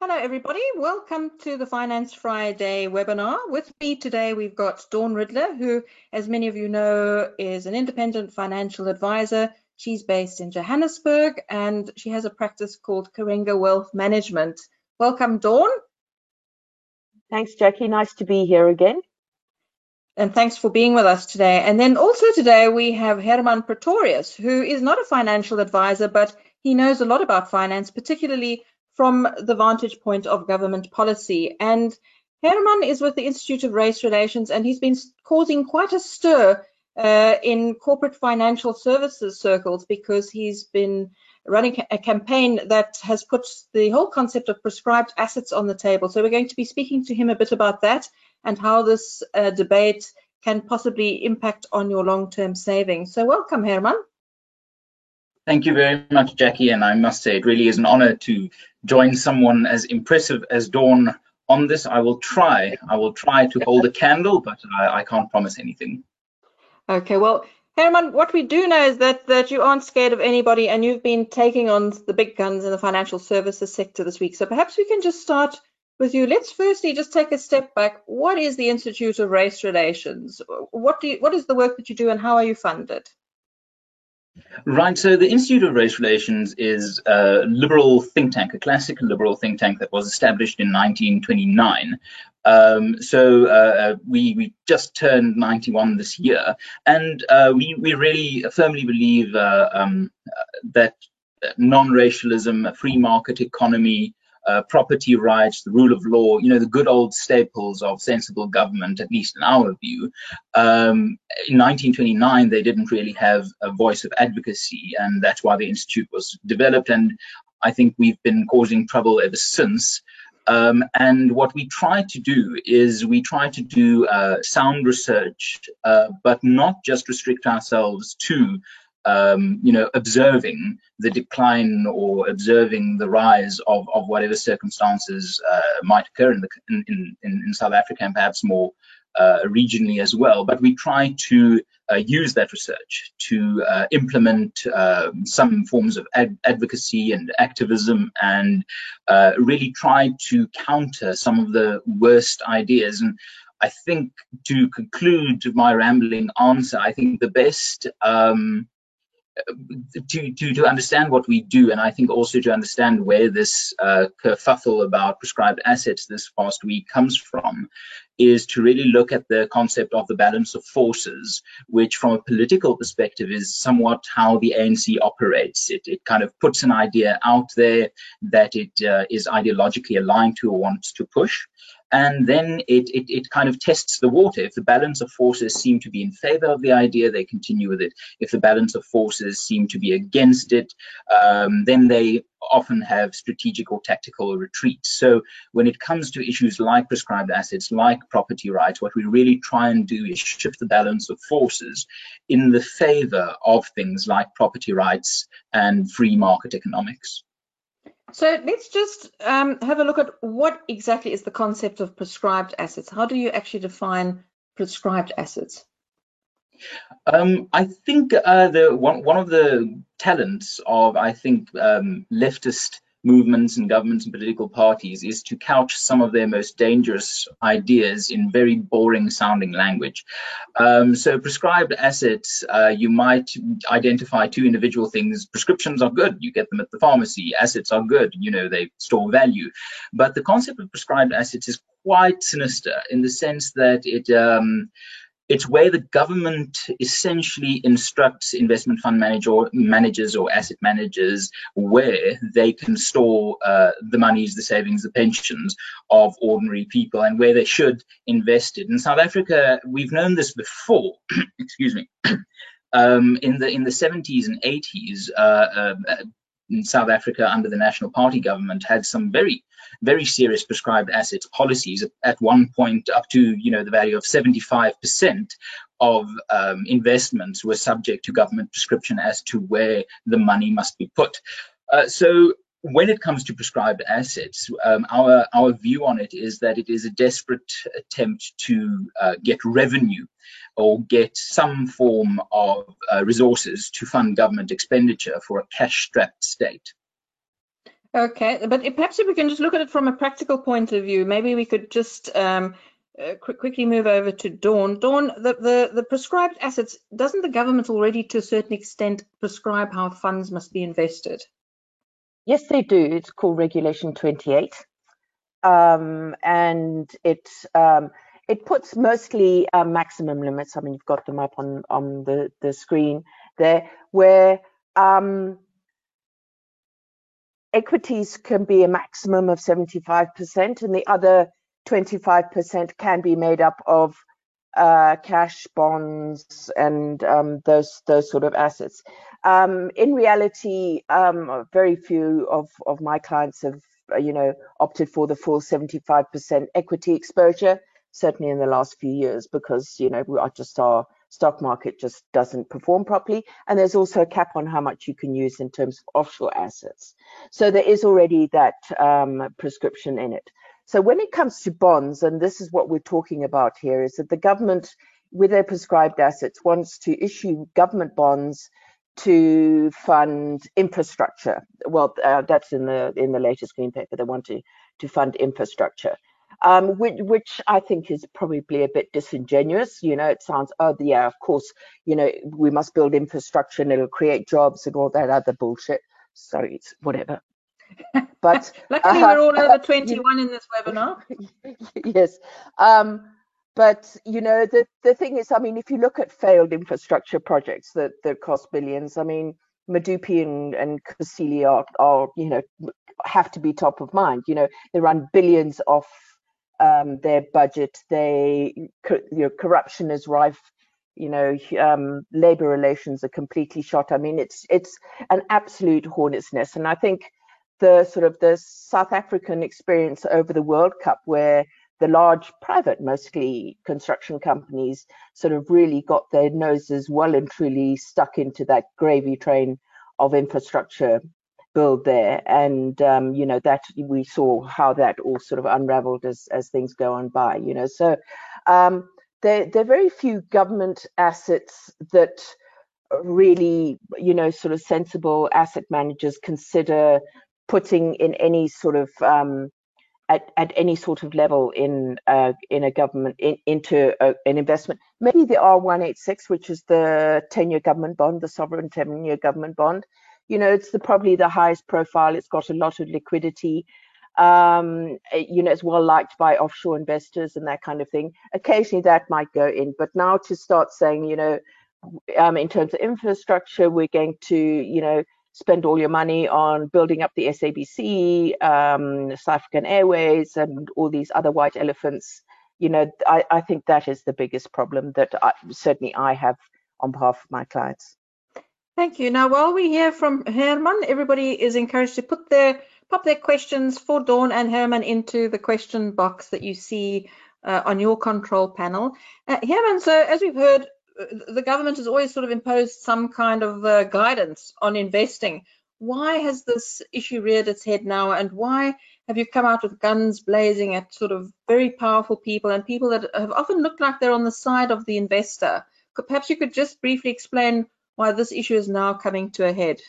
Hello, everybody. Welcome to the Finance Friday webinar. With me today, we've got Dawn Ridler, who, as many of you know, is an independent financial advisor. She's based in Johannesburg and she has a practice called Karenga Wealth Management. Welcome, Dawn. Thanks, Jackie. Nice to be here again. And thanks for being with us today. And then also today, we have Hermann Pretorius, who is not a financial advisor, but he knows a lot about finance, particularly from the vantage point of government policy. And Hermann is with the Institute of Race Relations, and he's been causing quite a stir uh, in corporate financial services circles because he's been running a campaign that has put the whole concept of prescribed assets on the table. So we're going to be speaking to him a bit about that and how this uh, debate can possibly impact on your long-term savings. So welcome, Hermann. Thank you very much, Jackie. And I must say, it really is an honor to join someone as impressive as Dawn on this. I will try. I will try to hold a candle, but I, I can't promise anything. Okay, well, Hermann, what we do know is that, that you aren't scared of anybody and you've been taking on the big guns in the financial services sector this week. So perhaps we can just start with you. Let's firstly just take a step back. What is the Institute of Race Relations? What do you, what is the work that you do and how are you funded? Right, so the Institute of Race Relations is a liberal think tank, a classic liberal think tank that was established in 1929. Um, so uh, uh, we, we just turned 91 this year, and uh, we, we really firmly believe uh, um, that non-racialism, a free market economy, uh, property rights, the rule of law, you know, the good old staples of sensible government, at least in our view. Um, in 1929, they didn't really have a voice of advocacy, and that's why the Institute was developed. And I think we've been causing trouble ever since. Um, and what we try to do is we try to do uh, sound research, uh, but not just restrict ourselves to um, you know, observing the decline or observing the rise of, of whatever circumstances uh, might occur in, the, in, in, in, South Africa and perhaps more uh, regionally as well. But we try to uh, use that research to uh, implement um, some forms of ad advocacy and activism and uh, really try to counter some of the worst ideas. And I think to conclude my rambling answer, I think the best um, to, to, to understand what we do, and I think also to understand where this uh, kerfuffle about prescribed assets this past week comes from, is to really look at the concept of the balance of forces, which from a political perspective is somewhat how the ANC operates. It, it kind of puts an idea out there that it uh, is ideologically aligned to or wants to push and then it, it, it, kind of tests the water. If the balance of forces seem to be in favor of the idea, they continue with it. If the balance of forces seem to be against it, um, then they often have strategic or tactical retreats. So when it comes to issues like prescribed assets, like property rights, what we really try and do is shift the balance of forces in the favor of things like property rights and free market economics. So let's just um, have a look at what exactly is the concept of prescribed assets. How do you actually define prescribed assets? Um, I think uh, the one one of the talents of I think um, leftist movements and governments and political parties is to couch some of their most dangerous ideas in very boring sounding language. Um, so prescribed assets, uh, you might identify two individual things. Prescriptions are good, you get them at the pharmacy. Assets are good, you know, they store value. But the concept of prescribed assets is quite sinister in the sense that it um, it's where the government essentially instructs investment fund manager managers or asset managers where they can store uh, the monies, the savings, the pensions of ordinary people and where they should invest it. In South Africa, we've known this before, excuse me. Um, in the in the 70s and 80s, uh, uh, in South Africa under the National Party government had some very, very serious prescribed assets policies at one point up to, you know, the value of 75% of um, investments were subject to government prescription as to where the money must be put. Uh, so when it comes to prescribed assets, um, our our view on it is that it is a desperate attempt to uh, get revenue or get some form of uh, resources to fund government expenditure for a cash-strapped state. Okay, but perhaps if we can just look at it from a practical point of view, maybe we could just um, uh, quick, quickly move over to Dawn. Dawn, the, the, the prescribed assets, doesn't the government already to a certain extent prescribe how funds must be invested? Yes, they do. It's called Regulation 28. Um, and it um, it puts mostly uh, maximum limits. I mean, you've got them up on, on the, the screen there, where um, equities can be a maximum of 75%, and the other 25% can be made up of uh, cash, bonds, and um, those those sort of assets. Um, in reality, um, very few of, of my clients have, you know, opted for the full 75% equity exposure. Certainly in the last few years, because you know we are just our stock market just doesn't perform properly. And there's also a cap on how much you can use in terms of offshore assets. So there is already that um, prescription in it. So when it comes to bonds, and this is what we're talking about here, is that the government, with their prescribed assets, wants to issue government bonds to fund infrastructure. Well, uh, that's in the in the latest green paper. They want to to fund infrastructure um, which, which, I think is probably a bit disingenuous. You know, it sounds, oh, yeah, of course, you know, we must build infrastructure and it'll create jobs and all that other bullshit. So it's whatever. But luckily, uh, we're all over 21 in this webinar. yes. Um, but you know, the the thing is, I mean, if you look at failed infrastructure projects that that cost billions, I mean, Medupi and, and are, are, you know, have to be top of mind. You know, they run billions off um, their budget. They, you know, corruption is rife. You know, um, labor relations are completely shot. I mean, it's it's an absolute hornet's nest. And I think the sort of the South African experience over the World Cup, where the large private, mostly construction companies, sort of really got their noses well and truly stuck into that gravy train of infrastructure build there. And um, you know that we saw how that all sort of unraveled as as things go on by you know. So um, there there are very few government assets that really you know sort of sensible asset managers consider putting in any sort of um, at, at any sort of level in uh, in a government in, into a, an investment. Maybe the R186 which is the 10-year government bond the sovereign 10-year government bond you know, it's the probably the highest profile. It's got a lot of liquidity. Um, you know, it's well liked by offshore investors and that kind of thing. Occasionally that might go in, but now to start saying, you know, um, in terms of infrastructure, we're going to, you know, spend all your money on building up the SABC, um, South African Airways, and all these other white elephants. You know, I, I think that is the biggest problem that I, certainly I have on behalf of my clients. Thank you. Now, while we hear from Hermann, everybody is encouraged to put their pop their questions for Dawn and Hermann into the question box that you see uh, on your control panel. Uh, Hermann, so as we've heard, uh, the government has always sort of imposed some kind of uh, guidance on investing. Why has this issue reared its head now, and why have you come out with guns blazing at sort of very powerful people and people that have often looked like they're on the side of the investor? Perhaps you could just briefly explain why this issue is now coming to a head?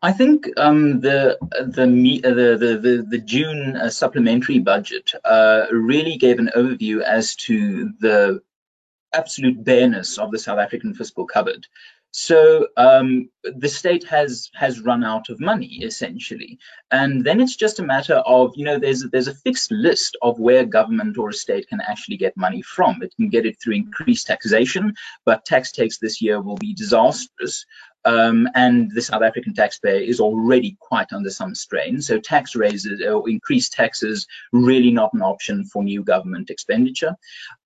I think um, the, the, the the the June uh, supplementary budget uh, really gave an overview as to the absolute bareness of the South African fiscal cupboard. So um, the state has has run out of money essentially, and then it's just a matter of you know there's there's a fixed list of where government or a state can actually get money from. It can get it through increased taxation, but tax takes this year will be disastrous. Um, and the South African taxpayer is already quite under some strain. So tax raises or increased taxes really not an option for new government expenditure.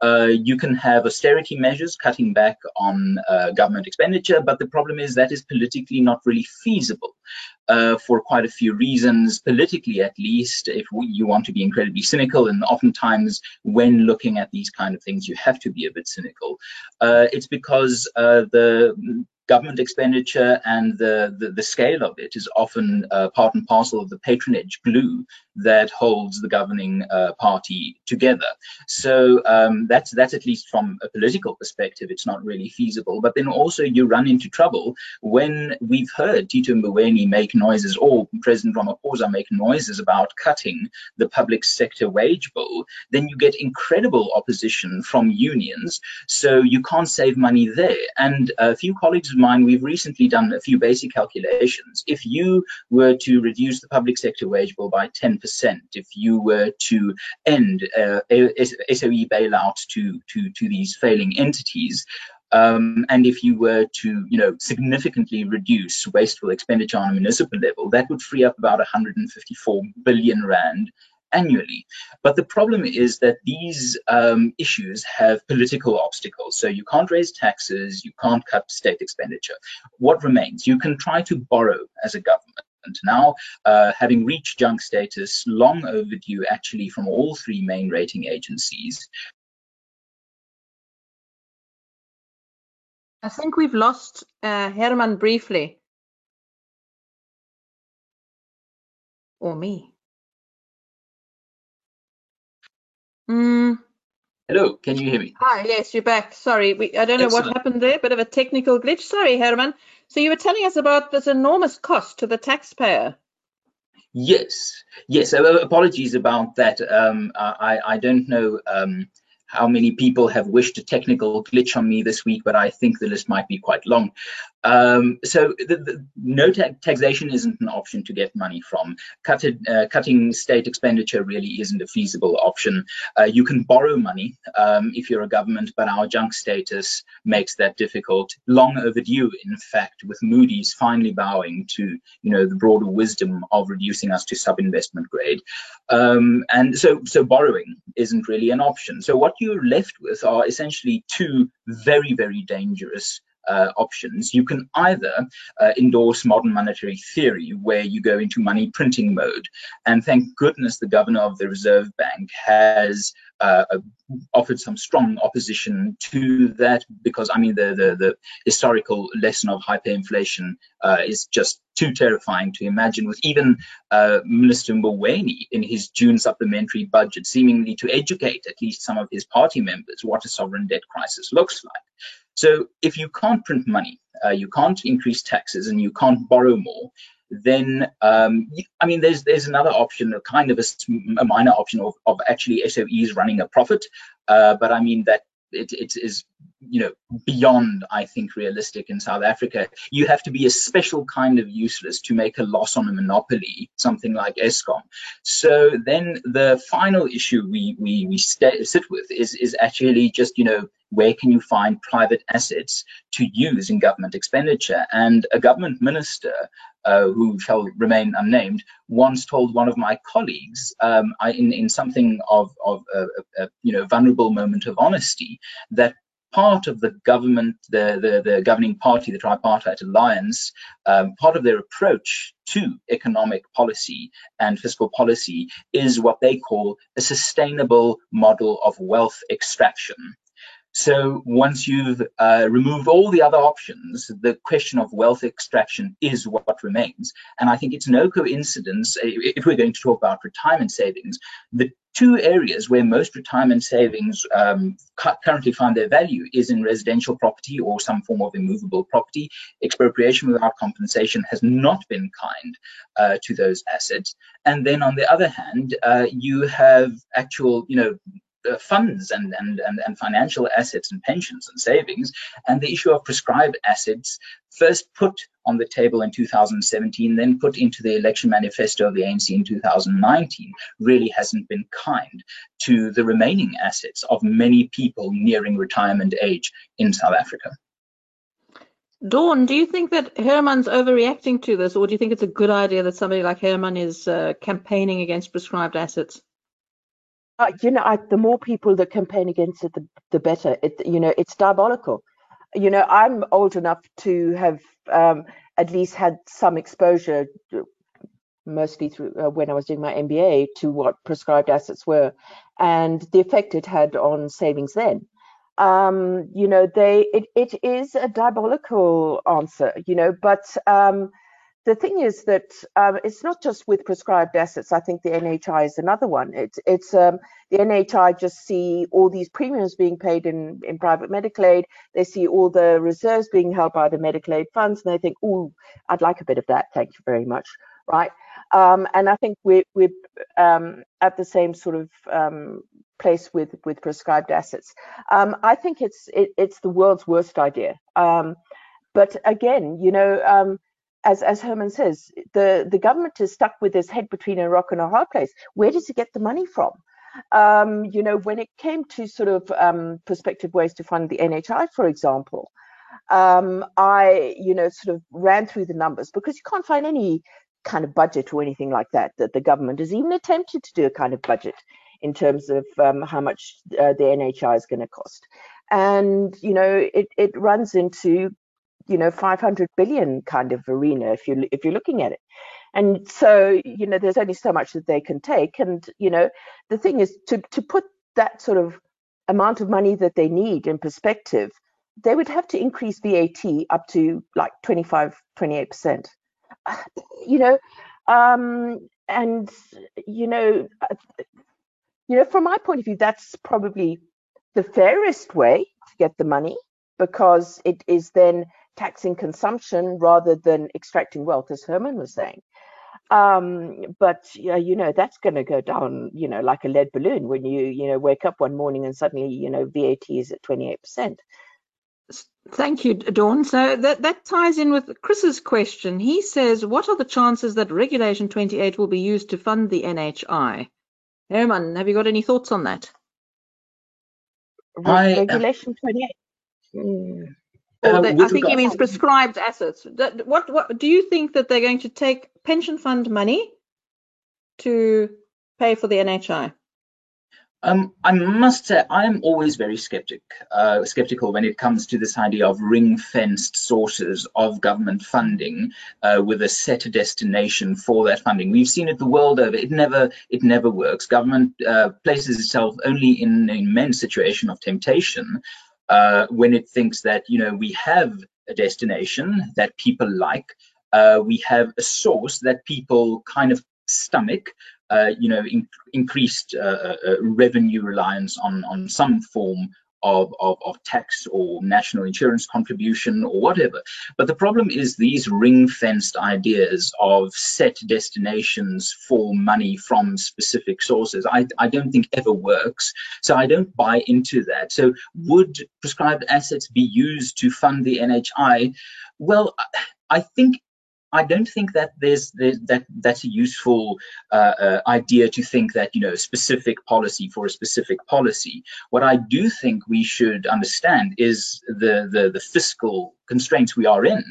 Uh, you can have austerity measures cutting back on uh, government expenditure, but the problem is that is politically not really feasible. Uh, for quite a few reasons, politically at least, if you want to be incredibly cynical, and oftentimes when looking at these kind of things, you have to be a bit cynical. Uh, it's because uh, the government expenditure and the, the, the, scale of it is often uh, part and parcel of the patronage glue that holds the governing uh, party together. So um, that's that's at least from a political perspective, it's not really feasible. But then also you run into trouble when we've heard Tito Mboweni make noises or President Ramaphosa make noises about cutting the public sector wage bill. Then you get incredible opposition from unions, so you can't save money there. And a few colleagues of mine, we've recently done a few basic calculations. If you were to reduce the public sector wage bill by 10%, if you were to end uh, SOE bailout to, to, to these failing entities, um, and if you were to, you know, significantly reduce wasteful expenditure on a municipal level, that would free up about 154 billion rand annually. But the problem is that these um, issues have political obstacles. So you can't raise taxes, you can't cut state expenditure. What remains? You can try to borrow as a government. Now, uh, having reached junk status, long overdue actually from all three main rating agencies, I think we've lost uh, Hermann briefly. Or me. Mm. Hello, can you hear me? Hi, yes, you're back. Sorry, we, I don't know Excellent. what happened there, bit of a technical glitch. Sorry, Hermann. So you were telling us about this enormous cost to the taxpayer. Yes, yes. Apologies about that. Um, I, I don't know um, how many people have wished a technical glitch on me this week, but I think the list might be quite long. Um, so the, the, no ta taxation isn't an option to get money from. Cut it, uh, cutting state expenditure really isn't a feasible option. Uh, you can borrow money um, if you're a government, but our junk status makes that difficult. Long overdue, in fact, with Moody's finally bowing to you know the broader wisdom of reducing us to sub-investment grade. Um, and so, so borrowing isn't really an option. So what you're left with are essentially two very, very dangerous options. You can either uh, endorse modern monetary theory, where you go into money printing mode. And thank goodness the governor of the Reserve Bank has uh, offered some strong opposition to that because I mean the the, the historical lesson of hyperinflation uh, is just too terrifying to imagine. With even uh, Minister Mboweni in his June supplementary budget seemingly to educate at least some of his party members what a sovereign debt crisis looks like. So if you can't print money, uh, you can't increase taxes, and you can't borrow more, then um, I mean, there's there's another option, a kind of a, a minor option of, of actually SOEs running a profit, uh, but I mean that it, it is you know beyond i think realistic in south africa. You have to be a special kind of useless to make a loss on a monopoly something like eskom. So then the final issue we we, we sit with is is actually just you know where can you find private assets to use in government expenditure? And a government minister uh, who shall remain unnamed, once told one of my colleagues um, I, in, in something of, of a, a, you know vulnerable moment of honesty that part of the government, the, the, the governing party, the tripartite alliance, um, part of their approach to economic policy and fiscal policy is what they call a sustainable model of wealth extraction. So once you've uh, removed all the other options, the question of wealth extraction is what remains. And I think it's no coincidence, if we're going to talk about retirement savings, the two areas where most retirement savings um, currently find their value is in residential property or some form of immovable property. Expropriation without compensation has not been kind uh, to those assets. And then on the other hand, uh, you have actual, you know, funds and, and, and, and financial assets and pensions and savings. And the issue of prescribed assets, first put on the table in 2017, then put into the election manifesto of the ANC in 2019, really hasn't been kind to the remaining assets of many people nearing retirement age in South Africa. Dawn, do you think that Hermann's overreacting to this, or do you think it's a good idea that somebody like Hermann is uh, campaigning against prescribed assets? Uh, you know, I, the more people that campaign against it, the, the better. It, you know, it's diabolical. You know, I'm old enough to have um, at least had some exposure, mostly through uh, when I was doing my MBA, to what prescribed assets were, and the effect it had on savings then. Um, you know, they it, it is a diabolical answer. You know, but um, the thing is that um, it's not just with prescribed assets. I think the NHI is another one. It's it's um, the NHI just see all these premiums being paid in in private medical aid. They see all the reserves being held by the medical aid funds, and they think, "Oh, I'd like a bit of that. Thank you very much." Right? Um, and I think we're we're um, at the same sort of um, place with with prescribed assets. Um, I think it's it, it's the world's worst idea. but again, you know as as Hermann says, the the government is stuck with its head between a rock and a hard place. Where does it get the money from? Um, you know, when it came to sort of um, prospective ways to fund the NHI, for example, um, I you know sort of ran through the numbers because you can't find any kind of budget or anything like that that the government has even attempted to do a kind of budget in terms of um, how much uh, the NHI is going to cost. And you know, it it runs into you know 500 billion kind of arena if you if you're looking at it. And so you know there's only so much that they can take. And you know the thing is to to put that sort of amount of money that they need in perspective they would have to increase VAT up to like 25 28% you know um and you know uh, you know from my point of view that's probably the fairest way to get the money because it is then taxing consumption rather than extracting wealth, as Hermann was saying. Um, but yeah, you know that's going to go down, you know, like a lead balloon when you, you know, wake up one morning and suddenly, you know, VAT is at 28%. Thank you, Dawn. So that, that ties in with Chris's question. He says, what are the chances that Regulation 28 will be used to fund the NHI? Hermann, have you got any thoughts on that? I, Regulation 28. Uh, I think he means prescribed assets. What, what do you think that they're going to take pension fund money to pay for the NHI? Um, I must say, I'm always very skeptic, uh, skeptical when it comes to this idea of ring-fenced sources of government funding uh, with a set destination for that funding. We've seen it the world over. It never, it never works. Government uh, places itself only in an immense situation of temptation uh, when it thinks that you know we have a destination that people like, uh, we have a source that people kind of stomach, uh, you know, in, increased uh, uh, uh, revenue reliance on on some form of, of, of, tax or national insurance contribution or whatever. But the problem is these ring fenced ideas of set destinations for money from specific sources, I, I don't think ever works. So I don't buy into that. So would prescribed assets be used to fund the NHI? Well, I think I don't think that there's, there's that that's a useful uh, uh, idea to think that you know specific policy for a specific policy. What I do think we should understand is the the, the fiscal constraints we are in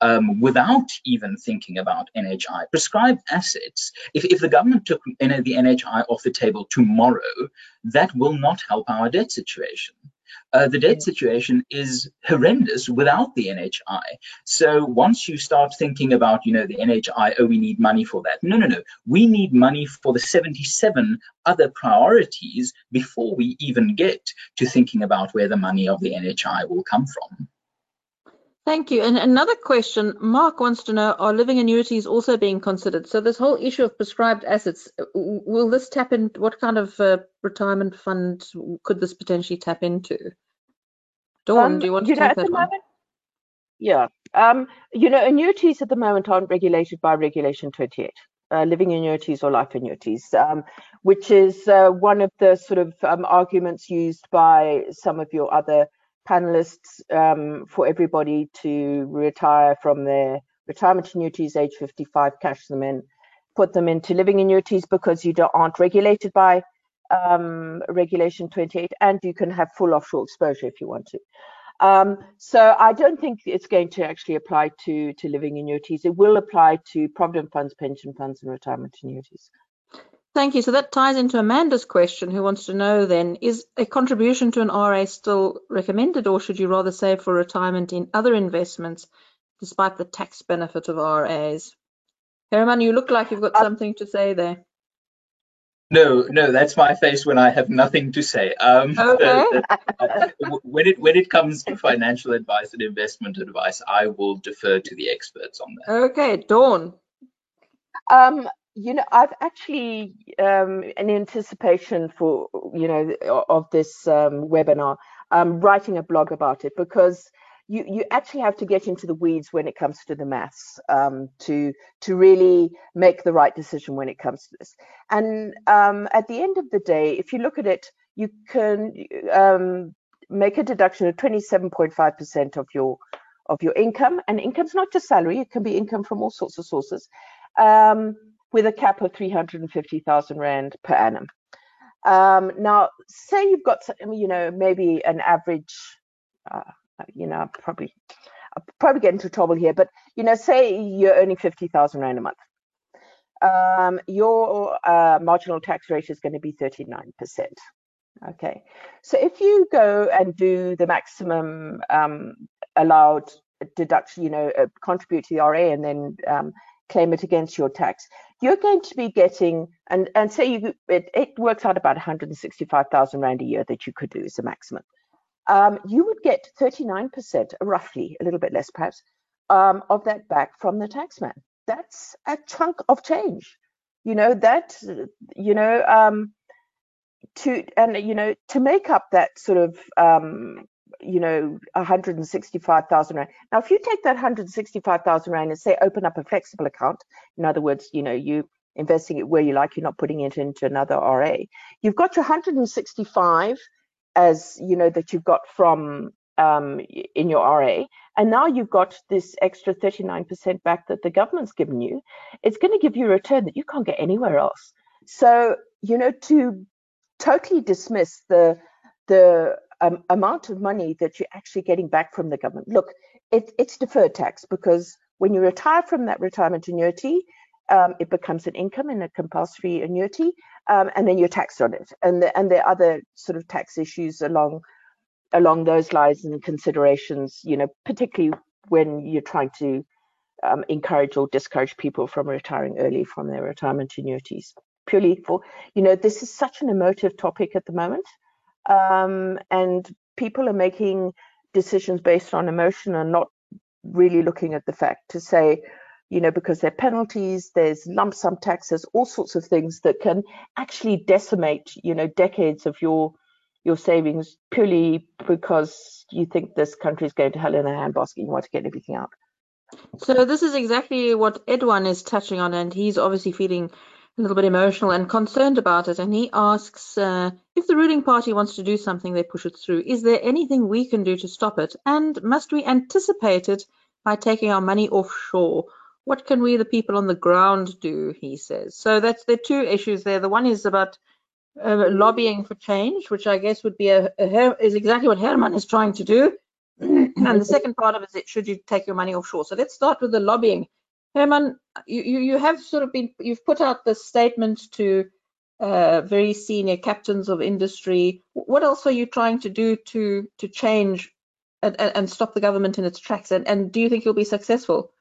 um, without even thinking about NHI. Prescribed assets, if, if the government took the NHI off the table tomorrow, that will not help our debt situation uh, the debt situation is horrendous without the NHI. So once you start thinking about, you know, the NHI, oh, we need money for that. No, no, no. We need money for the 77 other priorities before we even get to thinking about where the money of the NHI will come from. Thank you. And another question, Mark wants to know, are living annuities also being considered? So this whole issue of prescribed assets, will this tap in, what kind of uh, retirement fund could this potentially tap into? Dawn, um, do you want to you take that one? Yeah. Um, you know, annuities at the moment aren't regulated by Regulation 28. Uh, living annuities or life annuities, um, which is uh, one of the sort of um, arguments used by some of your other panelists um, for everybody to retire from their retirement annuities age 55, cash them in, put them into living annuities because you aren't regulated by um, Regulation 28 and you can have full offshore exposure if you want to. Um, so I don't think it's going to actually apply to, to living annuities. It will apply to provident funds, pension funds and retirement annuities. Thank you. So that ties into Amanda's question, who wants to know then, is a contribution to an RA still recommended, or should you rather save for retirement in other investments, despite the tax benefit of RAs? Hermann, you look like you've got uh, something to say there. No, no, that's my face when I have nothing to say. Um, okay. uh, when it when it comes to financial advice and investment advice, I will defer to the experts on that. Okay, Dawn. Um, you know, I've actually, um, in anticipation for you know of this um, webinar, um, writing a blog about it because you you actually have to get into the weeds when it comes to the maths um, to to really make the right decision when it comes to this. And um, at the end of the day, if you look at it, you can um, make a deduction of 27.5% of your of your income, and income's not just salary; it can be income from all sorts of sources, um, with a cap of 350,000 rand per annum. Um, now, say you've got, you know, maybe an average. Uh, you know, probably I'll probably get into trouble here, but you know, say you're earning fifty thousand rand a month, um, your uh, marginal tax rate is going to be thirty nine percent. Okay, so if you go and do the maximum um, allowed deduction, you know, uh, contribute to the RA and then um, claim it against your tax, you're going to be getting and and say you it, it works out about 165,000 rand a year that you could do as a maximum um, you would get 39%, roughly, a little bit less perhaps, um, of that back from the taxman. That's a chunk of change. You know, that, you know, um, to, and, you know, to make up that sort of, um, you know, 165,000 Rand. Now, if you take that 165,000 Rand and say open up a flexible account, in other words, you know, you investing it where you like, you're not putting it into another RA, you've got your 165 as you know that you've got from um, in your RA, and now you've got this extra 39% back that the government's given you, it's going to give you a return that you can't get anywhere else. So, you know, to totally dismiss the the um, amount of money that you're actually getting back from the government. Look, it, it's deferred tax because when you retire from that retirement annuity, um, it becomes an income and a compulsory annuity, um, and then you're taxed on it. And the, and there are other sort of tax issues along along those lines and considerations. You know, particularly when you're trying to um, encourage or discourage people from retiring early from their retirement annuities. Purely for you know, this is such an emotive topic at the moment, um, and people are making decisions based on emotion and not really looking at the fact to say you know, because there are penalties, there's lump sum taxes, all sorts of things that can actually decimate, you know, decades of your your savings purely because you think this country is going to hell in a handbasket. and You want to get everything out. So this is exactly what Edwan is touching on, and he's obviously feeling a little bit emotional and concerned about it. And he asks uh, if the ruling party wants to do something, they push it through. Is there anything we can do to stop it? And must we anticipate it by taking our money offshore? what can we, the people on the ground, do? He says. So that's the two issues there. The one is about uh, lobbying for change, which I guess would be a, a is exactly what Hermann is trying to do. and the second part of it is should you take your money offshore? So let's start with the lobbying. Hermann, you, you, have sort of been you've put out this statement to uh, very senior captains of industry. What else are you trying to do to to change and, and stop the government in its tracks? And, and do you think you'll be successful?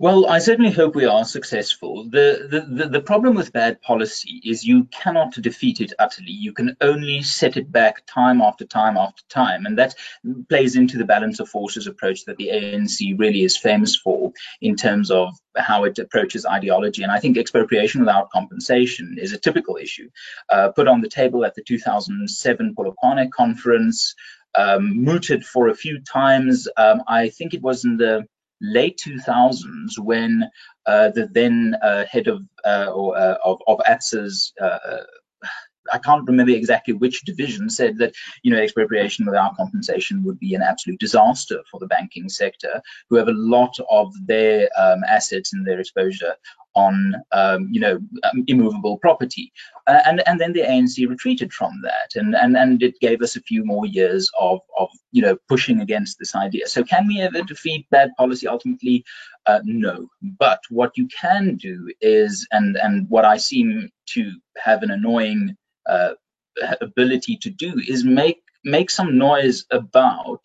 Well, I certainly hope we are successful. The, the, the, the, problem with bad policy is you cannot defeat it utterly. You can only set it back time after time after time. And that plays into the balance of forces approach that the ANC really is famous for in terms of how it approaches ideology. And I think expropriation without compensation is a typical issue. Uh, put on the table at the 2007 Polokwane conference, um, mooted for a few times. Um, I think it was in the late 2000s when uh, the then uh, head of uh, or uh, of, of ABSA's uh, I can't remember exactly which division said that you know expropriation without compensation would be an absolute disaster for the banking sector, who have a lot of their um, assets and their exposure on um, you know um, immovable property. Uh, and and then the ANC retreated from that and and and it gave us a few more years of of you know pushing against this idea. So can we ever defeat bad policy ultimately? Uh, no. But what you can do is and and what I seem to have an annoying uh, ability to do is make make some noise about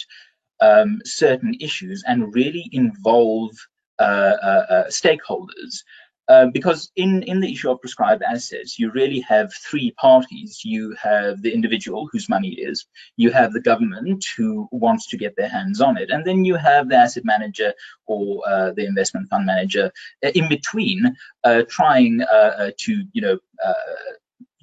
um, certain issues and really involve uh, uh, uh stakeholders Uh, because in, in the issue of prescribed assets, you really have three parties. You have the individual whose money it is, you have the government who wants to get their hands on it, and then you have the asset manager or uh, the investment fund manager uh, in between uh, trying uh, to, you know,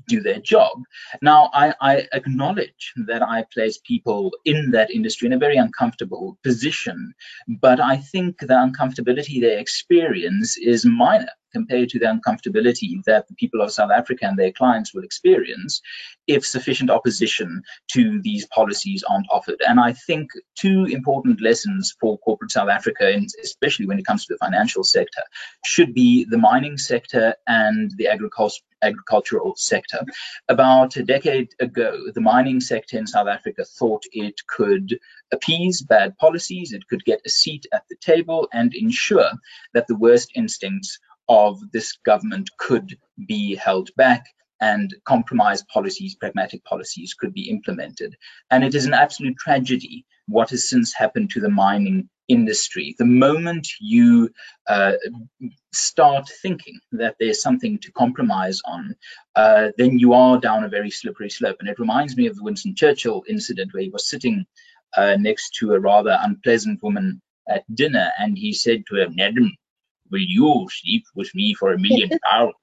do their job. Now, I, I, acknowledge that I place people in that industry in a very uncomfortable position, but I think the uncomfortability they experience is minor compared to the uncomfortability that the people of South Africa and their clients will experience if sufficient opposition to these policies aren't offered. And I think two important lessons for corporate South Africa, and especially when it comes to the financial sector, should be the mining sector and the agriculture agricultural sector. About a decade ago, the mining sector in South Africa thought it could appease bad policies, it could get a seat at the table and ensure that the worst instincts of this government could be held back and compromise policies, pragmatic policies could be implemented. And it is an absolute tragedy what has since happened to the mining industry. The moment you uh, start thinking that there's something to compromise on, uh, then you are down a very slippery slope. And it reminds me of the Winston Churchill incident where he was sitting uh, next to a rather unpleasant woman at dinner and he said to her, Madam, will you sleep with me for a million pounds?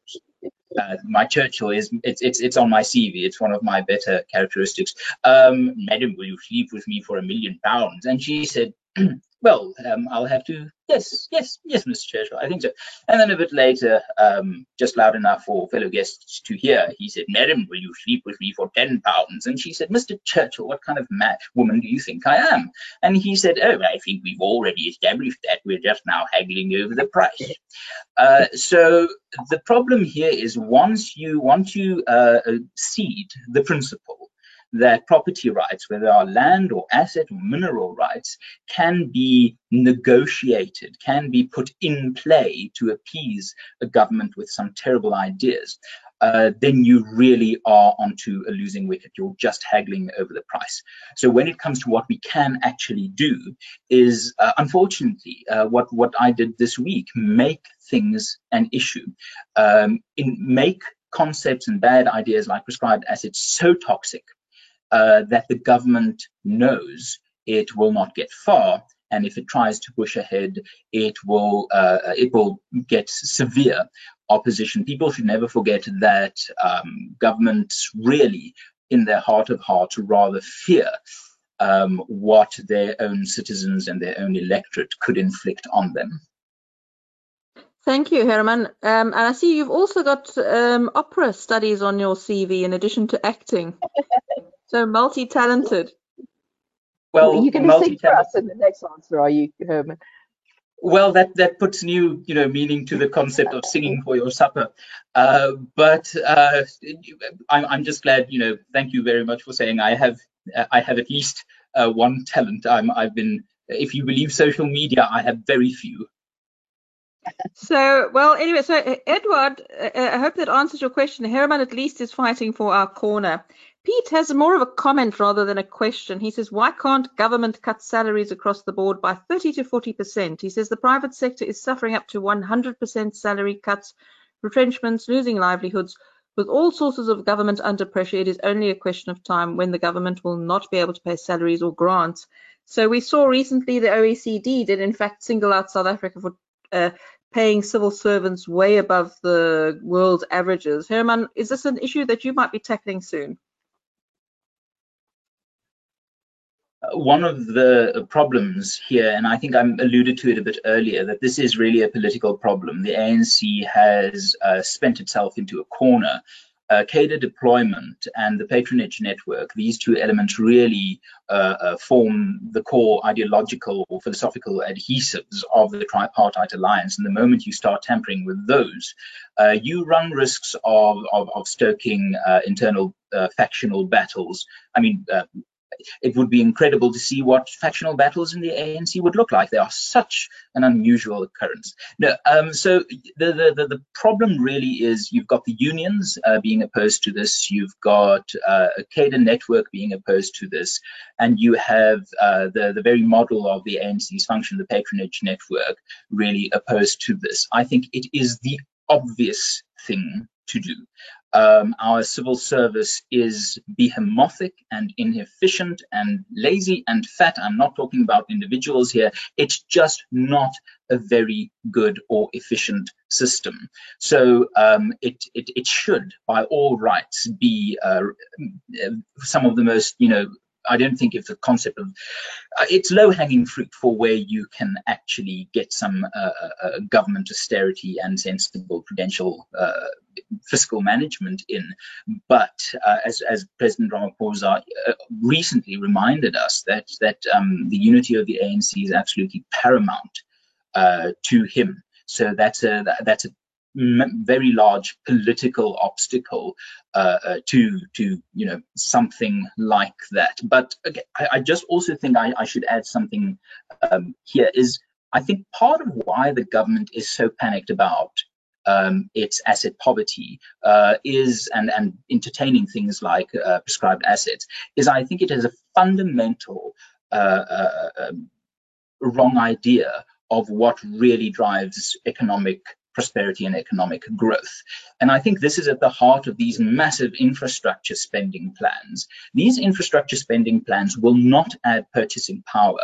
Uh, my Churchill is it's it's it's on my CV. It's one of my better characteristics. Um, Madam, will you sleep with me for a million pounds? And she said, Well, um, I'll have to, yes, yes, yes, Mr. Churchill, I think so. And then a bit later, um, just loud enough for fellow guests to hear, he said, Madam, will you sleep with me for 10 pounds? And she said, Mr. Churchill, what kind of mad woman do you think I am? And he said, Oh, I think we've already established that. We're just now haggling over the price. Uh, so the problem here is once you, once you uh, cede the principle, that property rights, whether are land or asset or mineral rights, can be negotiated, can be put in play to appease a government with some terrible ideas. Uh, then you really are onto a losing wicket. You're just haggling over the price. So when it comes to what we can actually do is, uh, unfortunately, uh, what, what I did this week, make things an issue. Um, in make concepts and bad ideas like prescribed assets so toxic uh, that the government knows it will not get far, and if it tries to push ahead, it will uh, it will get severe opposition. People should never forget that um, governments really, in their heart of hearts, rather fear um, what their own citizens and their own electorate could inflict on them. Thank you, Hermann. Um, and I see you've also got um, opera studies on your CV in addition to acting. So multi-talented. Well, are you going to sing for us in the next answer, are you, Hermann? Well, that that puts new, you know, meaning to the concept of singing for your supper. Uh, but uh, I'm I'm just glad, you know. Thank you very much for saying I have I have at least uh, one talent. I'm I've been, if you believe social media, I have very few. So, well, anyway, so Edward, uh, I hope that answers your question. Hermann at least is fighting for our corner. Pete has more of a comment rather than a question. He says, why can't government cut salaries across the board by 30 to 40%? He says the private sector is suffering up to 100% salary cuts, retrenchments, losing livelihoods. With all sources of government under pressure, it is only a question of time when the government will not be able to pay salaries or grants. So we saw recently the OECD did in fact single out South Africa for uh, paying civil servants way above the world averages. Hermann, is this an issue that you might be tackling soon? one of the problems here, and I think I alluded to it a bit earlier, that this is really a political problem. The ANC has uh, spent itself into a corner. Uh, cadre deployment and the patronage network, these two elements really uh, uh, form the core ideological or philosophical adhesives of the tripartite alliance. And the moment you start tampering with those, uh, you run risks of, of, of stoking uh, internal factional battles. I mean, it would be incredible to see what factional battles in the ANC would look like. They are such an unusual occurrence. No, um, so the, the, the, the, problem really is you've got the unions uh, being opposed to this, you've got uh, a cadre network being opposed to this, and you have uh, the, the very model of the ANC's function, the patronage network, really opposed to this. I think it is the obvious thing to do. Um, our civil service is behemothing and inefficient and lazy and fat. I'm not talking about individuals here. It's just not a very good or efficient system. So um, it, it, it should, by all rights, be uh, some of the most, you know, I don't think if the concept of uh, it's low hanging fruit for where you can actually get some uh, uh, uh government austerity and sensible prudential uh, fiscal management in. But as, as President Ramaphosa recently reminded us that that um, the unity of the ANC is absolutely paramount to him. So that's a that's a very large political obstacle uh, uh, to to you know something like that. But again, I, I just also think I, I should add something um, here is I think part of why the government is so panicked about um, its asset poverty uh, is and and entertaining things like uh, prescribed assets is I think it has a fundamental uh, uh, um, wrong idea of what really drives economic prosperity and economic growth. And I think this is at the heart of these massive infrastructure spending plans. These infrastructure spending plans will not add purchasing power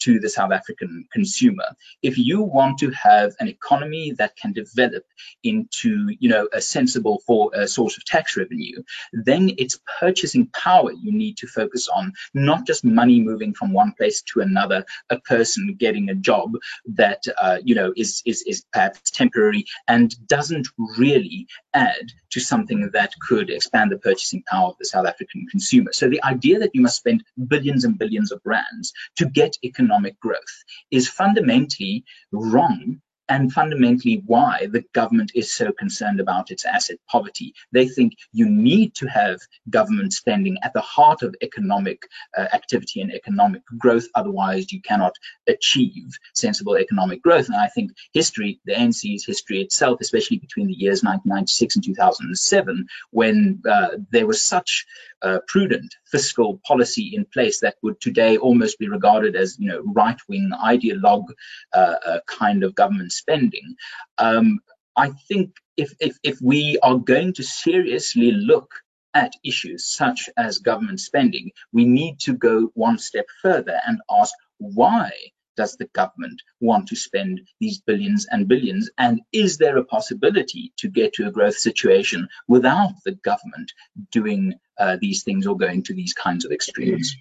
to the South African consumer. If you want to have an economy that can develop into, you know, a sensible for a source of tax revenue, then it's purchasing power you need to focus on, not just money moving from one place to another, a person getting a job that, uh, you know, is, is, is perhaps temporary and doesn't really add to something that could expand the purchasing power of the South African consumer. So the idea that you must spend billions and billions of rands to get economic economic growth is fundamentally wrong and fundamentally why the government is so concerned about its asset poverty. They think you need to have government spending at the heart of economic uh, activity and economic growth, otherwise you cannot achieve sensible economic growth. And I think history, the ANC's history itself, especially between the years 1996 and 2007, when uh, there was such uh, prudent fiscal policy in place that would today almost be regarded as, you know, right-wing ideologue uh, uh, kind of government spending. Um, I think if, if, if we are going to seriously look at issues such as government spending, we need to go one step further and ask why does the government want to spend these billions and billions? And is there a possibility to get to a growth situation without the government doing uh, these things or going to these kinds of extremes?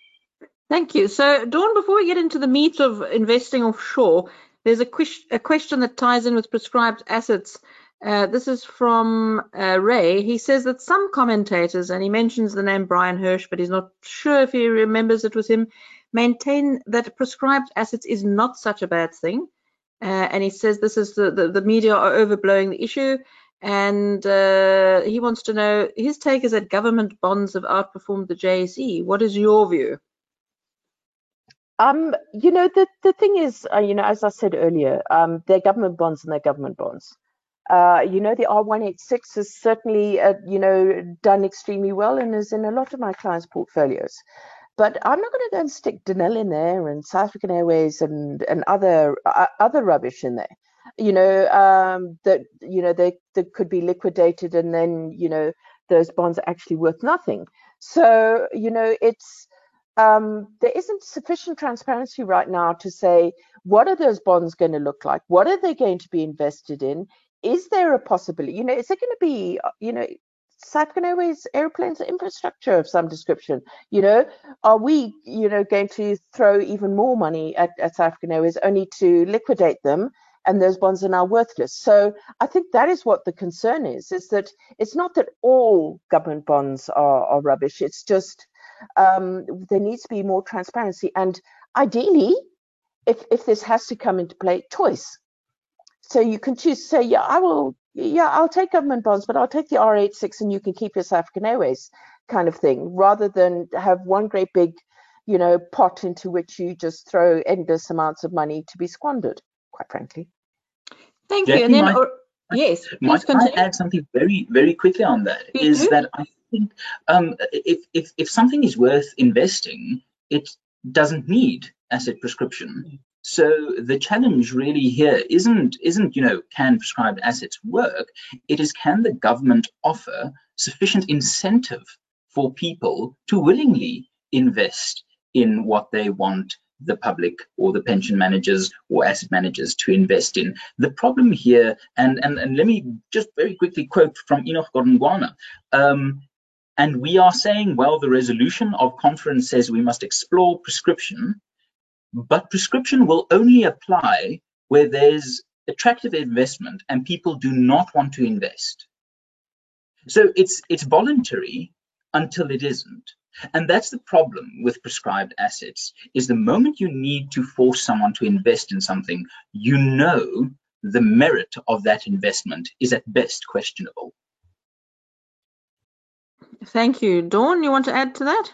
Thank you. So, Dawn, before we get into the meat of investing offshore, there's a, a question that ties in with prescribed assets. Uh, this is from uh, Ray. He says that some commentators, and he mentions the name Brian Hirsch, but he's not sure if he remembers it was him, maintain that prescribed assets is not such a bad thing. Uh, and he says this is the, the, the, media are overblowing the issue. And uh, he wants to know his take is that government bonds have outperformed the JSE. What is your view? Um, you know, the, the thing is, uh, you know, as I said earlier, um, they're government bonds and they're government bonds. Uh, you know, the R186 has certainly, uh, you know, done extremely well and is in a lot of my clients' portfolios. But I'm not going to go and stick Denel in there and South African Airways and and other uh, other rubbish in there. You know um, that you know they, they could be liquidated and then you know those bonds are actually worth nothing. So you know it's um, there isn't sufficient transparency right now to say what are those bonds going to look like? What are they going to be invested in? Is there a possibility? You know, is it going to be, you know, South Airways airplanes infrastructure of some description? You know, are we, you know, going to throw even more money at, at South African Airways only to liquidate them? And those bonds are now worthless. So I think that is what the concern is: is that it's not that all government bonds are, are rubbish. It's just um, there needs to be more transparency, and ideally, if if this has to come into play, choice. So you can choose. Say, yeah, I will yeah, I'll take government bonds, but I'll take the R86 and you can keep your South African Airways kind of thing, rather than have one great big, you know, pot into which you just throw endless amounts of money to be squandered, quite frankly. Thank Jackie, you. And then, or, yes, might I add something very, very quickly on that? Mm -hmm. Is that I think um, if, if, if something is worth investing, it doesn't need asset prescription. So the challenge really here isn't isn't you know can prescribed assets work? It is can the government offer sufficient incentive for people to willingly invest in what they want the public or the pension managers or asset managers to invest in. The problem here, and, and, and let me just very quickly quote from Enoch Godongwana, um, and we are saying, well, the resolution of conference says we must explore prescription, but prescription will only apply where there's attractive investment and people do not want to invest. So it's it's voluntary until it isn't. And that's the problem with prescribed assets is the moment you need to force someone to invest in something, you know the merit of that investment is at best questionable. Thank you. Dawn, you want to add to that?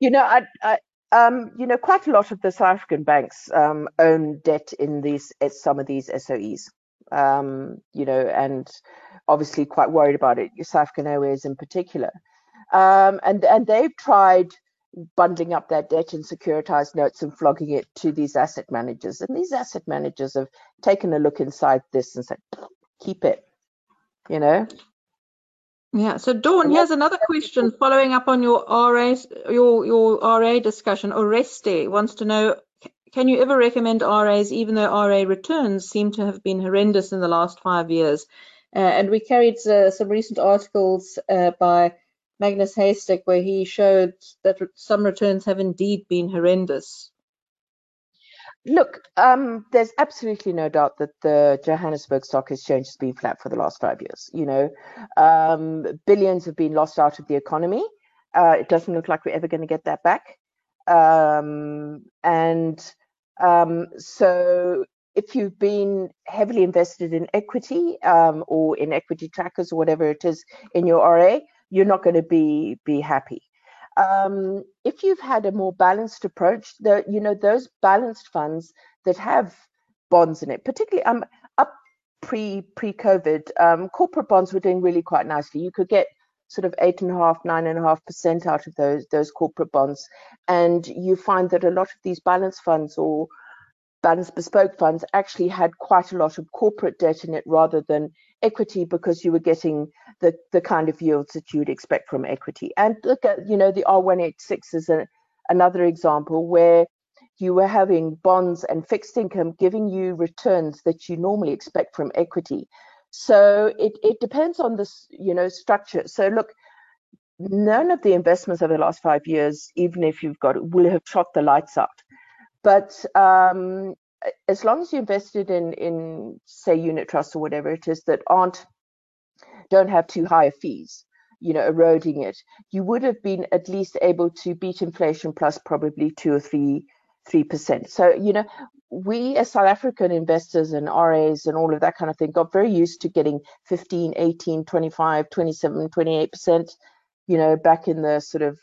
You know, I, I um, you know, quite a lot of the South African banks um, own debt in these some of these SOEs. Um, you know, and obviously quite worried about it. South African Airways in particular, um, and and they've tried bundling up their debt in securitized notes and flogging it to these asset managers. And these asset managers have taken a look inside this and said, keep it. You know, yeah. So Dawn, here's another question following up on your RA your your RA discussion. Oreste wants to know can you ever recommend RAs even though RA returns seem to have been horrendous in the last five years? Uh, and we carried uh, some recent articles uh, by Magnus Heystek where he showed that some returns have indeed been horrendous. Look, um, there's absolutely no doubt that the Johannesburg Stock Exchange has been flat for the last five years. You know, um, billions have been lost out of the economy. Uh, it doesn't look like we're ever going to get that back. Um, and um, so, if you've been heavily invested in equity um, or in equity trackers or whatever it is in your RA, you're not going to be be happy um, if you've had a more balanced approach, the you know those balanced funds that have bonds in it, particularly um up pre pre COVID, um, corporate bonds were doing really quite nicely. You could get sort of eight and a half, nine and a half percent out of those those corporate bonds, and you find that a lot of these balanced funds or balanced bespoke funds actually had quite a lot of corporate debt in it rather than equity because you were getting the, the kind of yields that you'd expect from equity. And look at, you know, the R186 is a, another example where you were having bonds and fixed income giving you returns that you normally expect from equity. So it, it depends on this, you know, structure. So look, none of the investments over the last five years, even if you've got it, will have shot the lights out. But um, as long as you invested in in say unit trusts or whatever it is that aren't don't have too high fees you know eroding it you would have been at least able to beat inflation plus probably two or three three percent. So you know we as south african investors and ras and all of that kind of thing got very used to getting 15 18 25 27 28 percent you know back in the sort of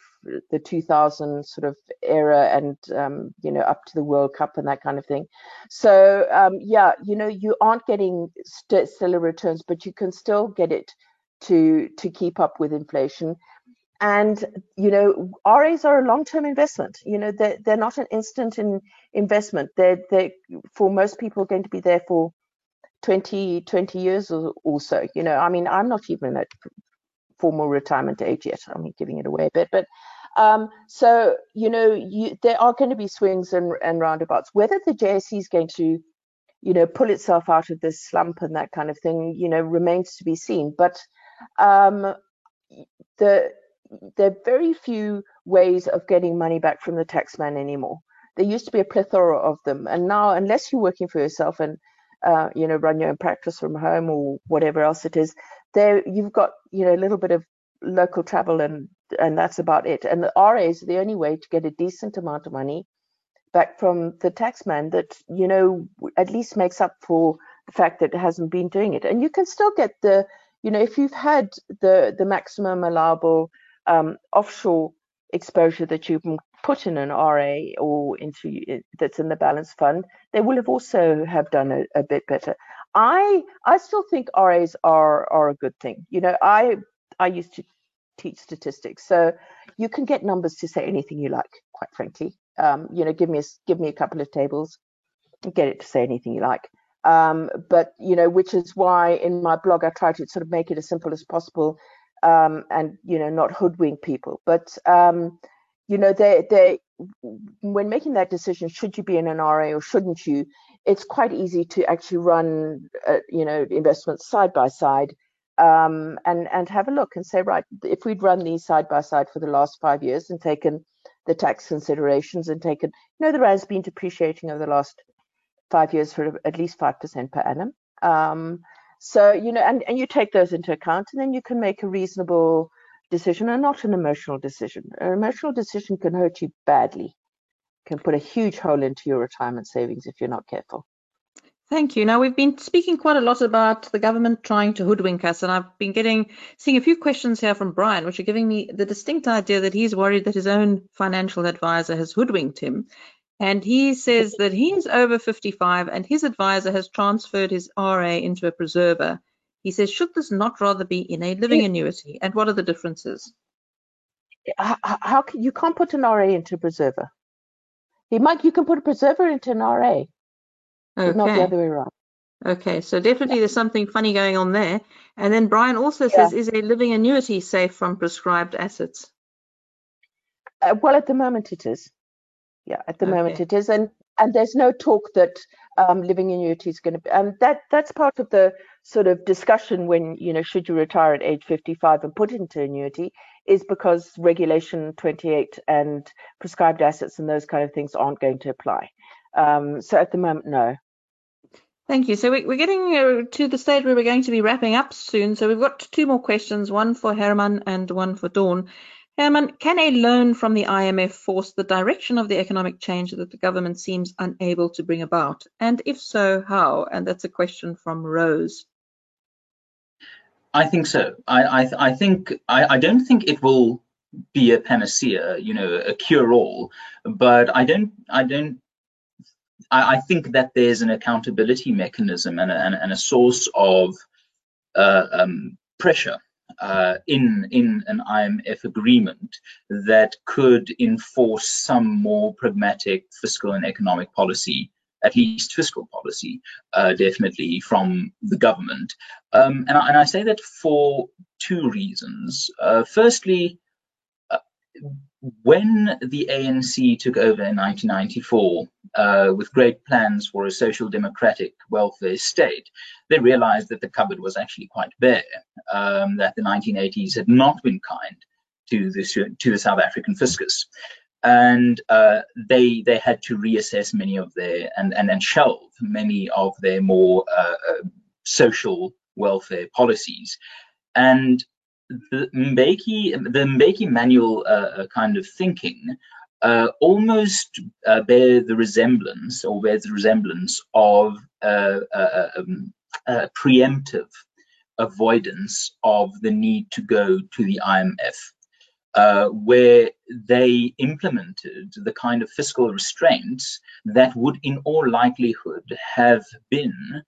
the 2000 sort of era and um, you know up to the World Cup and that kind of thing. So um, yeah, you know you aren't getting st- stellar returns, but you can still get it to to keep up with inflation. And you know RAs are a long-term investment. You know they're they're not an instant in investment. They're they for most people going to be there for 20 20 years or, or so. You know I mean I'm not even at formal retirement age yet. I'm giving it away a bit, but um, so you know, you, there are going to be swings and, and roundabouts. Whether the JSE is going to, you know, pull itself out of this slump and that kind of thing, you know, remains to be seen. But um, the there are very few ways of getting money back from the taxman anymore. There used to be a plethora of them, and now, unless you're working for yourself and uh, you know run your own practice from home or whatever else it is, there you've got you know a little bit of local travel and and that's about it. And the RA is the only way to get a decent amount of money back from the taxman that you know at least makes up for the fact that it hasn't been doing it. And you can still get the you know if you've had the the maximum allowable um, offshore exposure that you can put in an RA or into that's in the balance fund, they will have also have done a, a bit better. I I still think RAs are are a good thing. You know, I I used to teach statistics, so you can get numbers to say anything you like. Quite frankly, um, you know, give me a give me a couple of tables, get it to say anything you like. Um, but you know, which is why in my blog I try to sort of make it as simple as possible, um, and you know, not hoodwink people. But um, you know, they they when making that decision, should you be in an RA or shouldn't you? It's quite easy to actually run, uh, you know, investments side by side, um, and and have a look and say, right, if we'd run these side by side for the last five years and taken the tax considerations and taken, you know, the rand's been depreciating over the last five years for at least 5% per annum. Um, so, you know, and, and you take those into account and then you can make a reasonable decision and not an emotional decision. An emotional decision can hurt you badly, can put a huge hole into your retirement savings if you're not careful. Thank you. Now we've been speaking quite a lot about the government trying to hoodwink us, and I've been getting seeing a few questions here from Brian, which are giving me the distinct idea that he's worried that his own financial advisor has hoodwinked him. And he says that he's over 55 and his advisor has transferred his RA into a preserver. He says, should this not rather be in a living annuity? And what are the differences? How, how can, you can't put an RA into a preserver? He might, you can put a preserver into an RA, okay. not the other way around. Okay, so definitely yeah. there's something funny going on there. And then Brian also yeah. says, is a living annuity safe from prescribed assets? Uh, well, at the moment it is yeah at the okay. moment it is and and there's no talk that um, living annuity is going to be and that that's part of the sort of discussion when you know should you retire at age 55 and put into annuity is because regulation 28 and prescribed assets and those kind of things aren't going to apply um, so at the moment no Thank you. So we're getting uh, to the stage where we're going to be wrapping up soon. So we've got two more questions, one for Hermann and one for Dawn. Hermann, can a loan from the IMF force the direction of the economic change that the government seems unable to bring about? And if so, how? And that's a question from Rose. I think so. I, I, I think I, I don't think it will be a panacea, you know, a cure-all. But I don't I don't I, I, think that there's an accountability mechanism and a, and, a source of uh, um, pressure uh, in in an IMF agreement that could enforce some more pragmatic fiscal and economic policy, at least fiscal policy, uh, definitely from the government. Um, and, I, and, I, say that for two reasons. Uh, firstly, uh, when the ANC took over in 1994 uh, with great plans for a social democratic welfare state, they realized that the cupboard was actually quite bare, um, that the 1980s had not been kind to the, to the South African fiscus. And uh, they they had to reassess many of their and and, and shelve many of their more uh, uh social welfare policies. And the Mbeki, the Mbeki manual uh, uh, kind of thinking uh, almost uh, bear the resemblance or bears the resemblance of uh, uh, um, preemptive avoidance of the need to go to the IMF, where they implemented the kind of fiscal restraints that would in all likelihood have been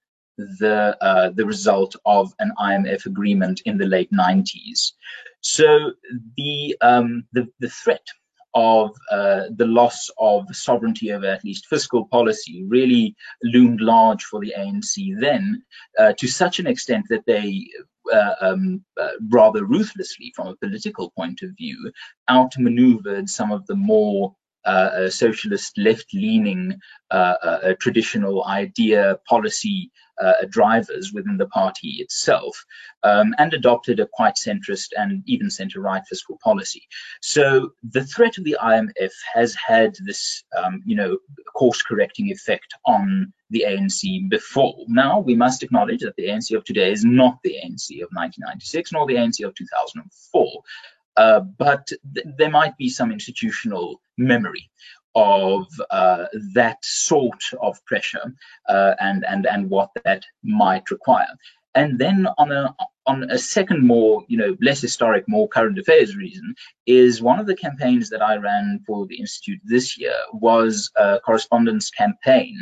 the uh, the result of an IMF agreement in the late 90s. So the um, the, the threat of uh, the loss of sovereignty over at least fiscal policy really loomed large for the ANC then, uh, to such an extent that they uh, um, uh, rather ruthlessly, from a political point of view, outmaneuvered some of the more uh, socialist left-leaning uh, traditional idea policy uh, drivers within the party itself um, and adopted a quite centrist and even center-right fiscal policy. So the threat of the IMF has had this, um, you know, course-correcting effect on the ANC before. Now we must acknowledge that the ANC of today is not the ANC of 1996 nor the ANC of 2004. Uh, but th there might be some institutional memory of uh, that sort of pressure uh, and and and what that might require. And then on a on a second more you know less historic more current affairs reason is one of the campaigns that I ran for the institute this year was a correspondence campaign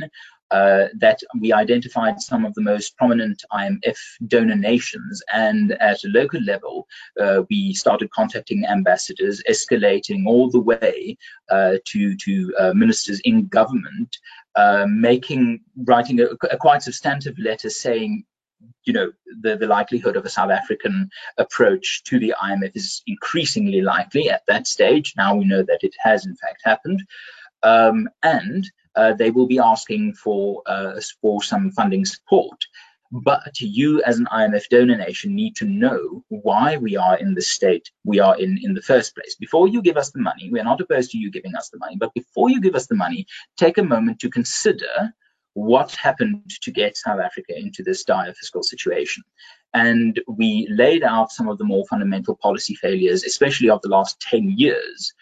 uh, that we identified some of the most prominent IMF donor nations, and at a local level, uh, we started contacting ambassadors, escalating all the way uh, to to uh, ministers in government, uh, making writing a, a quite substantive letter saying you know, the, the likelihood of a South African approach to the IMF is increasingly likely at that stage. Now we know that it has in fact happened. Um, and uh, they will be asking for uh, for some funding support. But you, as an IMF donor nation, need to know why we are in the state we are in in the first place. Before you give us the money, we are not opposed to you giving us the money, but before you give us the money, take a moment to consider what happened to get South Africa into this dire fiscal situation. And we laid out some of the more fundamental policy failures, especially of the last 10 years,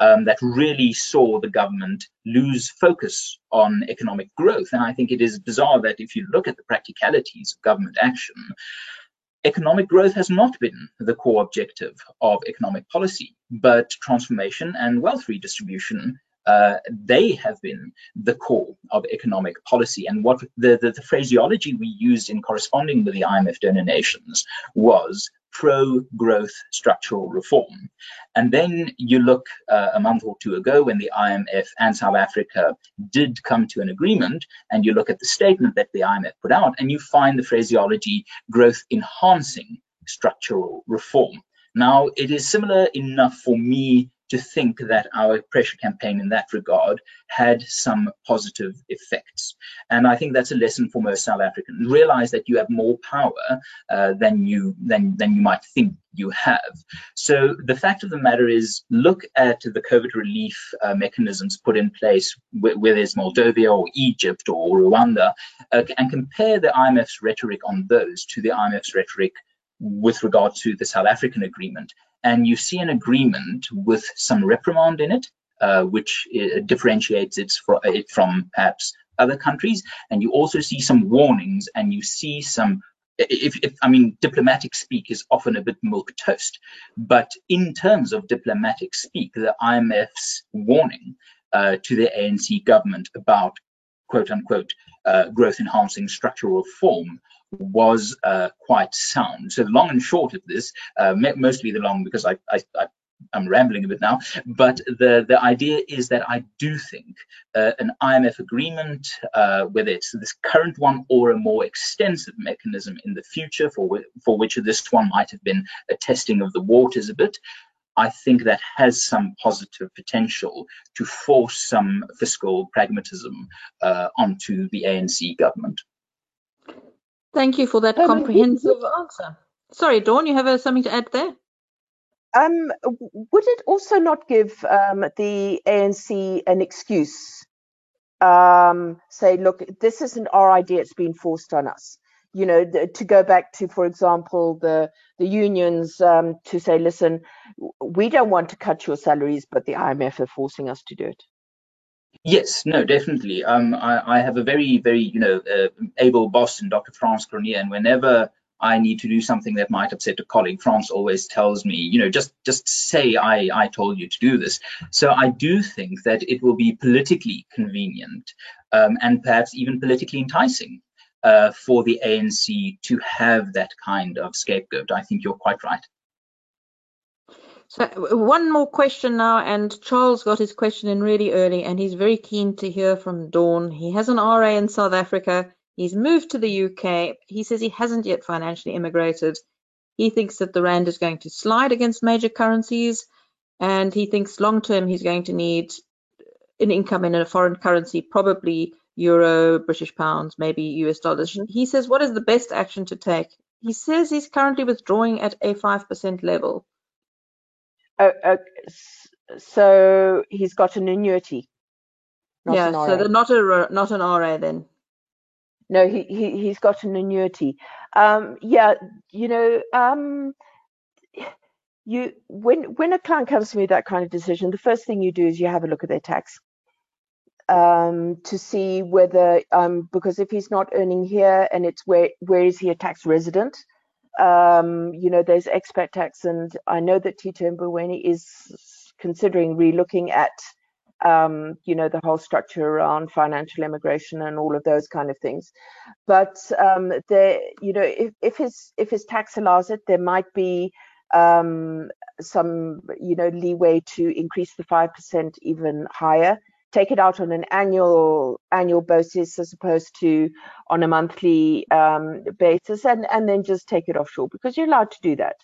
um, that really saw the government lose focus on economic growth. And I think it is bizarre that if you look at the practicalities of government action, economic growth has not been the core objective of economic policy, but transformation and wealth redistribution uh, they have been the core of economic policy. And what the, the, the, phraseology we used in corresponding with the IMF donor nations was pro-growth structural reform. And then you look uh, a month or two ago when the IMF and South Africa did come to an agreement, and you look at the statement that the IMF put out, and you find the phraseology growth enhancing structural reform. Now, it is similar enough for me to think that our pressure campaign in that regard had some positive effects. And I think that's a lesson for most South Africans. Realize that you have more power uh, than you than than you might think you have. So the fact of the matter is, look at the COVID relief uh, mechanisms put in place, whether it's Moldova or Egypt or Rwanda, uh, and compare the IMF's rhetoric on those to the IMF's rhetoric with regard to the South African agreement and you see an agreement with some reprimand in it, uh, which uh, differentiates it, it from perhaps other countries. And you also see some warnings and you see some if, if, I mean, diplomatic speak is often a bit milk toast, but in terms of diplomatic speak, the IMF's warning uh, to the ANC government about quote unquote uh, growth enhancing structural reform was uh, quite sound. So the long and short of this, uh, mostly the long because I, I, I I'm rambling a bit now, but the, the idea is that I do think uh, an IMF agreement, uh, whether it's this current one or a more extensive mechanism in the future, for, for which this one might have been a testing of the waters a bit, I think that has some positive potential to force some fiscal pragmatism uh, onto the ANC government. Thank you for that um, comprehensive answer. Sorry, Dawn, you have uh, something to add there? Um, would it also not give um, the ANC an excuse? Um, say, look, this isn't our idea; it's been forced on us. You know, the, to go back to, for example, the the unions um, to say, listen, we don't want to cut your salaries, but the IMF are forcing us to do it. Yes, no, definitely. Um, I, I, have a very, very, you know, uh, able boss in Dr. Frans Cronje, and whenever I need to do something that might upset a colleague, France always tells me, you know, just just say I I told you to do this. So I do think that it will be politically convenient um, and perhaps even politically enticing uh, for the ANC to have that kind of scapegoat. I think you're quite right. So one more question now, and Charles got his question in really early, and he's very keen to hear from Dawn. He has an RA in South Africa. He's moved to the UK. He says he hasn't yet financially immigrated. He thinks that the rand is going to slide against major currencies, and he thinks long term he's going to need an income in a foreign currency, probably euro, British pounds, maybe US dollars. He says, what is the best action to take? He says he's currently withdrawing at a 5% level. Uh, uh, so he's got an annuity. yeah, so they're not a not an RA then. No, he, he he's got an annuity. Um, yeah, you know, um, you when when a client comes to me with that kind of decision, the first thing you do is you have a look at their tax um, to see whether um, because if he's not earning here and it's where where is he a tax resident? Um, you know, there's expat tax, and I know that Tito Mboweni is considering relooking at um, you know, the whole structure around financial immigration and all of those kind of things. But um, there, you know, if, if his if his tax allows it, there might be um, some, you know, leeway to increase the five percent even higher. Take it out on an annual annual basis as opposed to on a monthly um, basis, and and then just take it offshore because you're allowed to do that.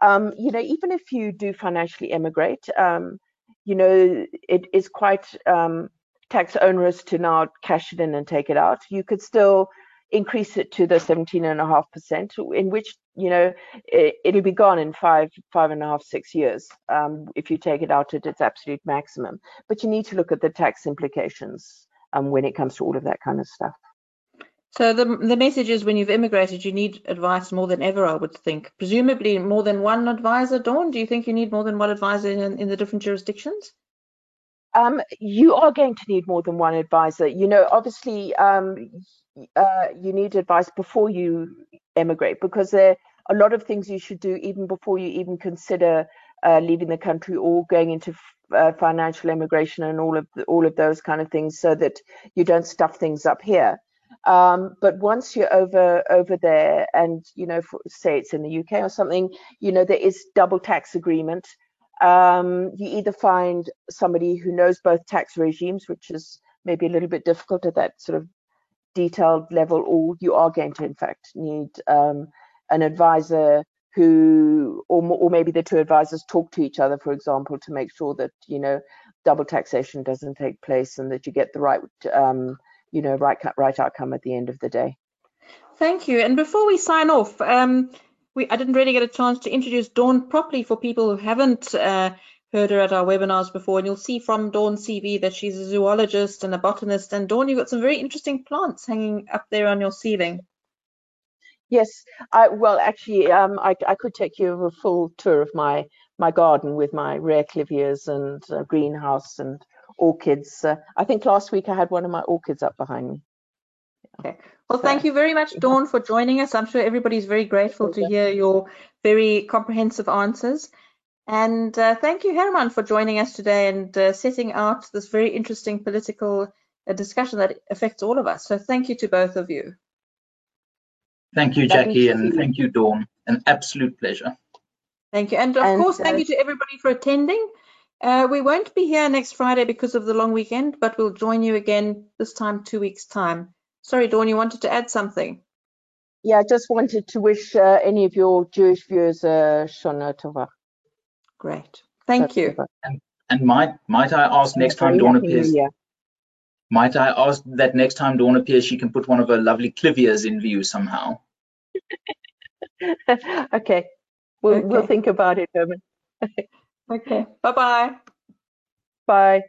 Um, you know, even if you do financially emigrate, um, you know, it is quite um, tax onerous to now cash it in and take it out. You could still increase it to the 17.5%, in which, you know, it, will be gone in five, five and a half, six years um, if you take it out at its absolute maximum. But you need to look at the tax implications um, when it comes to all of that kind of stuff. So the the message is when you've immigrated, you need advice more than ever, I would think. Presumably more than one advisor, Dawn. Do you think you need more than one advisor in, in the different jurisdictions? Um, you are going to need more than one advisor. You know, obviously, um, uh, you need advice before you emigrate because there are a lot of things you should do even before you even consider uh, leaving the country or going into uh, financial immigration and all of the, all of those kind of things, so that you don't stuff things up here. Um, but once you're over over there, and you know, for, say it's in the UK or something, you know, there is double tax agreement. Um, you either find somebody who knows both tax regimes, which is maybe a little bit difficult at that sort of detailed level, or you are going to in fact need um, an advisor who, or, or maybe the two advisors talk to each other, for example, to make sure that you know double taxation doesn't take place and that you get the right um, you know, right, right outcome at the end of the day. Thank you. And before we sign off, um, we, I didn't really get a chance to introduce Dawn properly for people who haven't uh, heard her at our webinars before. And you'll see from Dawn's CV that she's a zoologist and a botanist. And Dawn, you've got some very interesting plants hanging up there on your ceiling. Yes, I, well, actually, um, I, I, could take you a full tour of my my garden with my rare clivias and uh, greenhouse and orchids. Uh, I think last week I had one of my orchids up behind me. Okay. Well, thank you very much, Dawn, for joining us. I'm sure everybody's very grateful to hear your very comprehensive answers. And uh, thank you, Hermann, for joining us today and uh, setting out this very interesting political uh, discussion that affects all of us. So thank you to both of you. Thank you, Jackie, and thank you, Dawn. An absolute pleasure. Thank you. And of and, course, thank you to everybody for attending. Uh, we won't be here next Friday because of the long weekend, but we'll join you again this time, two weeks' time. Sorry, Dawn, you wanted to add something? Yeah, I just wanted to wish uh, any of your Jewish viewers uh, Shana Tova. Great, thank you. And, and, might might I ask next time Dawn appears? Might I ask that next time Dawn appears, she can put one of her lovely clivias in view somehow? okay. We'll, okay. we'll think about it, Hermann. Okay. Bye-bye. Bye.